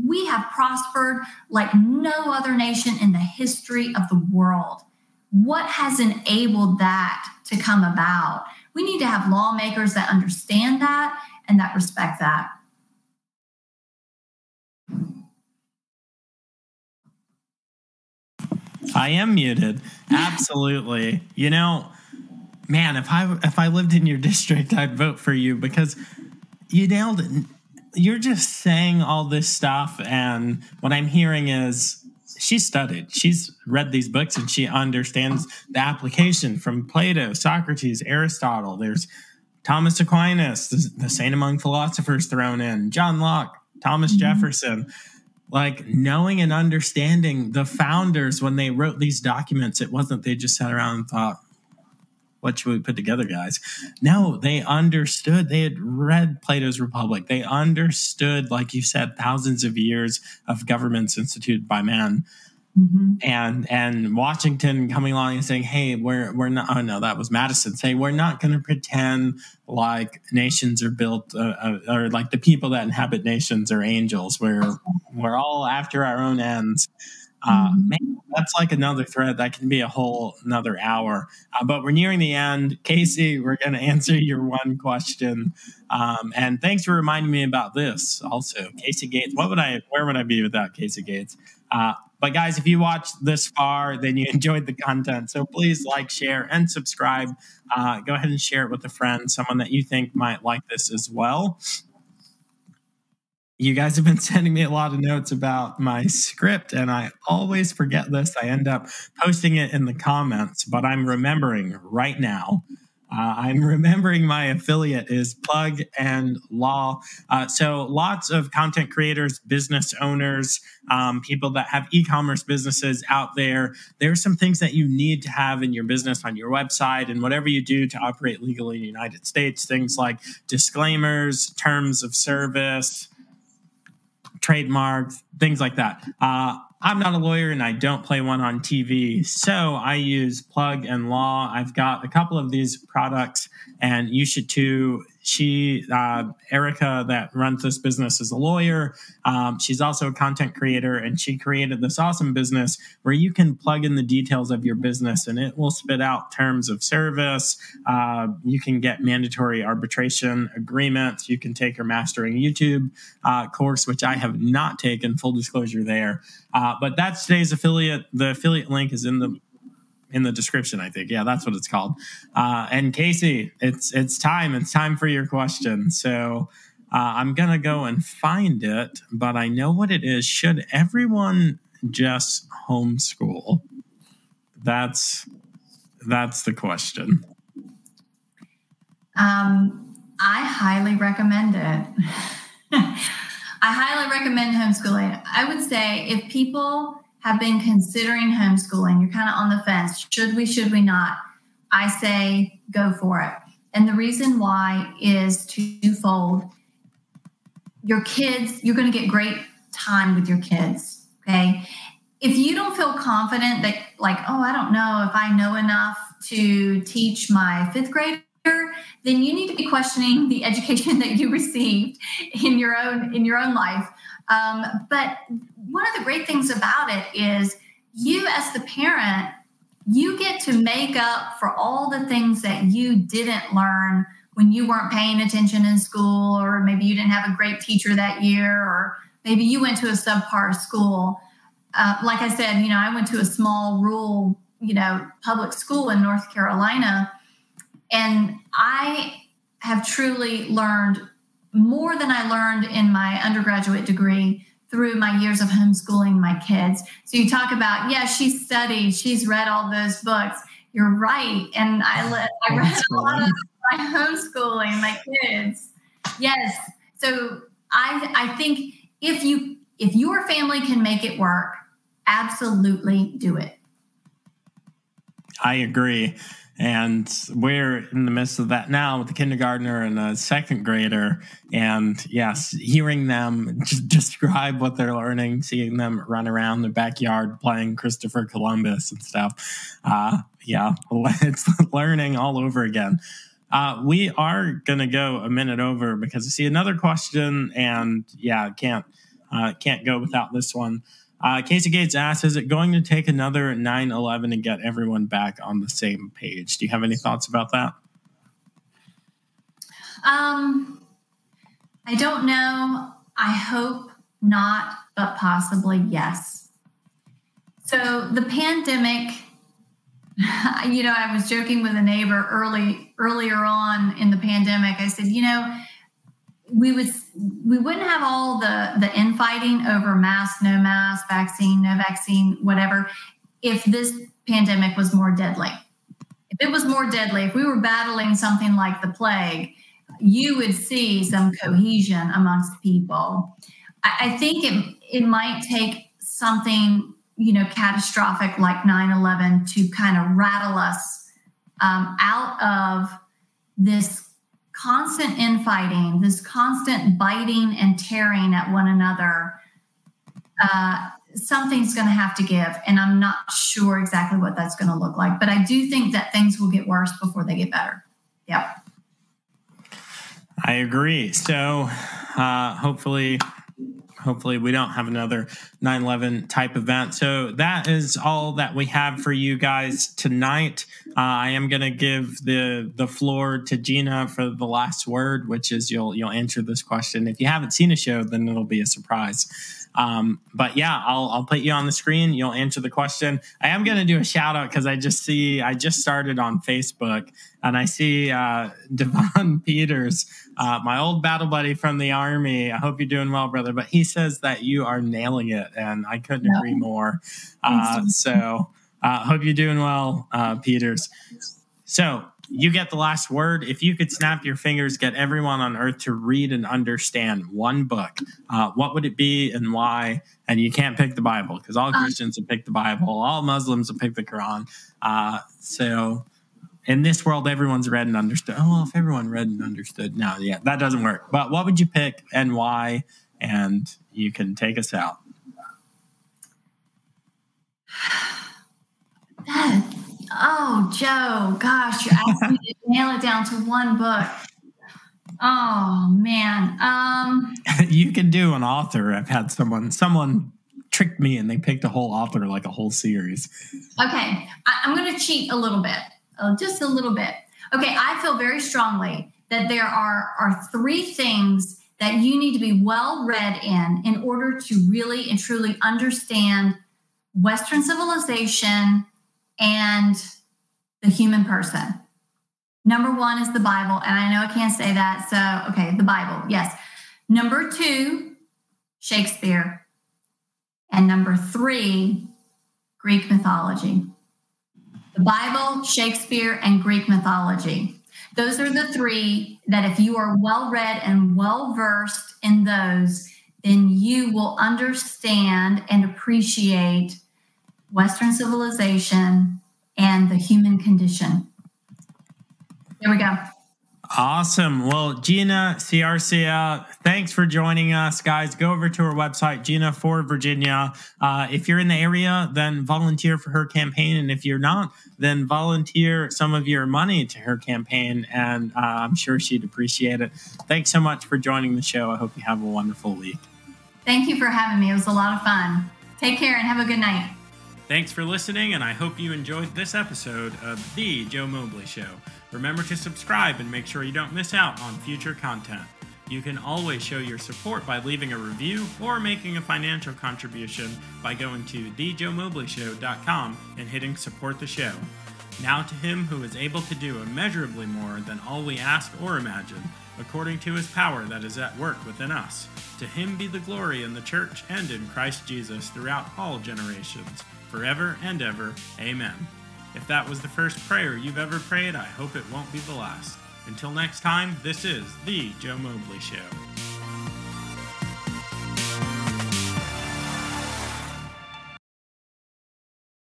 We have prospered like no other nation in the history of the world. What has enabled that to come about? We need to have lawmakers that understand that and that respect that. I am muted. Absolutely. You know, man, if I if I lived in your district, I'd vote for you because you nailed it. You're just saying all this stuff, and what I'm hearing is she studied. She's read these books and she understands the application from Plato, Socrates, Aristotle. There's Thomas Aquinas, the, saint among philosophers thrown in, John Locke, Thomas mm-hmm. Jefferson like knowing and understanding the founders when they wrote these documents it wasn't they just sat around and thought what should we put together guys no they understood they had read plato's republic they understood like you said thousands of years of governments instituted by man Mm-hmm. And and Washington coming along and saying, "Hey, we're we're not." Oh no, that was Madison saying, "We're not going to pretend like nations are built, uh, uh, or like the people that inhabit nations are angels. We're we're all after our own ends." Uh, mm-hmm. man, that's like another thread that can be a whole another hour. Uh, but we're nearing the end. Casey, we're going to answer your one question. Um, and thanks for reminding me about this also. Casey Gates, what would I, where would I be without Casey Gates? Uh, but guys, if you watched this far, then you enjoyed the content. So please like, share, and subscribe. Uh, go ahead and share it with a friend, someone that you think might like this as well. You guys have been sending me a lot of notes about my script, and I always forget this. I end up posting it in the comments, but I'm remembering right now uh, I'm remembering my affiliate is Plug and Law. Uh, so lots of content creators, business owners, um, people that have e-commerce businesses out there. There are some things that you need to have in your business on your website and whatever you do to operate legally in the United States. Things like disclaimers, terms of service, trademarks, things like that. Uh, I'm not a lawyer and I don't play one on TV. So I use Plug and Law. I've got a couple of these products and you should too she uh, erica that runs this business is a lawyer. Um, she's also a content creator and she created this awesome business where you can plug in the details of your business and it will spit out terms of service. Uh, you can get mandatory arbitration agreements. You can take her mastering youtube uh, course which i have not taken full disclosure there. Uh, but that's today's affiliate the affiliate link is in the in the description. I think, yeah, that's what it's called. Uh, and Casey, it's it's time. It's time for your question. So uh, I'm gonna go and find it, but I know what it is. Should everyone just homeschool? That's that's the question. Um, I highly recommend it. I highly recommend homeschooling. I would say if people have been considering homeschooling, you're kind of on the fence. Should we, should we not? I say go for it. And the reason why is twofold. Your kids, you're going to get great time with your kids. Okay. If you don't feel confident that, like, oh, I don't know if I know enough to teach my fifth grader, then you need to be questioning the education that you received in your own in your own life. Um, but one of the great things about it is you, as the parent, you get to make up for all the things that you didn't learn when you weren't paying attention in school, or maybe you didn't have a great teacher that year, or maybe you went to a subpar school. Uh, like I said, you know, I went to a small rural, you know, public school in North Carolina, and I have truly learned more than I learned in my undergraduate degree through my years of homeschooling my kids. So you talk about, yeah, she studied, she's read all those books. You're right. And I, oh, I read a lot of my homeschooling my kids. Yes. So I, I think if you, if your family can make it work, absolutely do it. I agree. And we're in the midst of that now with a kindergartner and a second grader. And yes, hearing them describe what they're learning, seeing them run around the backyard playing Christopher Columbus and stuff. Uh, yeah, it's learning all over again. Uh, we are going to go a minute over because I see another question, and yeah, can't uh, can't go without this one. Uh, Casey Gates asks, is it going to take another 9 11 to get everyone back on the same page? Do you have any thoughts about that? Um, I don't know. I hope not, but possibly yes. So the pandemic, you know, I was joking with a neighbor early earlier on in the pandemic. I said, you know, we would we wouldn't have all the the infighting over mask, no mask, vaccine, no vaccine, whatever, if this pandemic was more deadly. If it was more deadly, if we were battling something like the plague, you would see some cohesion amongst people. I, I think it it might take something you know catastrophic like 9-11 to kind of rattle us um, out of this constant infighting, this constant biting and tearing at one another, uh, something's going to have to give. And I'm not sure exactly what that's going to look like. But I do think that things will get worse before they get better. Yep. I agree. So uh, hopefully hopefully we don't have another 9-11 type event so that is all that we have for you guys tonight uh, i am going to give the the floor to gina for the last word which is you'll you'll answer this question if you haven't seen a show then it'll be a surprise um, but yeah, I'll, I'll put you on the screen. You'll answer the question. I am going to do a shout out because I just see, I just started on Facebook and I see uh, Devon Peters, uh, my old battle buddy from the Army. I hope you're doing well, brother. But he says that you are nailing it, and I couldn't agree more. Uh, so, uh, hope you're doing well, uh, Peters. So, you get the last word. If you could snap your fingers, get everyone on earth to read and understand one book, uh, what would it be and why? And you can't pick the Bible because all uh. Christians have picked the Bible, all Muslims have picked the Quran. Uh, so in this world, everyone's read and understood. Oh, well, if everyone read and understood, no, yeah, that doesn't work. But what would you pick and why? And you can take us out. That Oh, Joe, gosh, you're asking me to nail it down to one book. Oh man. Um you can do an author. I've had someone someone tricked me and they picked a whole author like a whole series. Okay. I, am gonna cheat a little bit. Uh, just a little bit. Okay, I feel very strongly that there are are three things that you need to be well read in in order to really and truly understand Western civilization and the human person. Number one is the Bible. And I know I can't say that. So, okay, the Bible, yes. Number two, Shakespeare. And number three, Greek mythology. Bible, Shakespeare, and Greek mythology. Those are the three that, if you are well read and well versed in those, then you will understand and appreciate Western civilization, and the human condition. There we go. Awesome. Well, Gina Ciarcia, thanks for joining us, guys. Go over to her website, Gina for Virginia. Uh, if you're in the area, then volunteer for her campaign. And if you're not, then volunteer some of your money to her campaign. And uh, I'm sure she'd appreciate it. Thanks so much for joining the show. I hope you have a wonderful week. Thank you for having me. It was a lot of fun. Take care and have a good night. Thanks for listening, and I hope you enjoyed this episode of The Joe Mobley Show. Remember to subscribe and make sure you don't miss out on future content. You can always show your support by leaving a review or making a financial contribution by going to thejoemobleyshow.com and hitting support the show. Now to him who is able to do immeasurably more than all we ask or imagine, according to his power that is at work within us. To him be the glory in the church and in Christ Jesus throughout all generations forever and ever. Amen. If that was the first prayer you've ever prayed, I hope it won't be the last. Until next time, this is The Joe Mobley Show.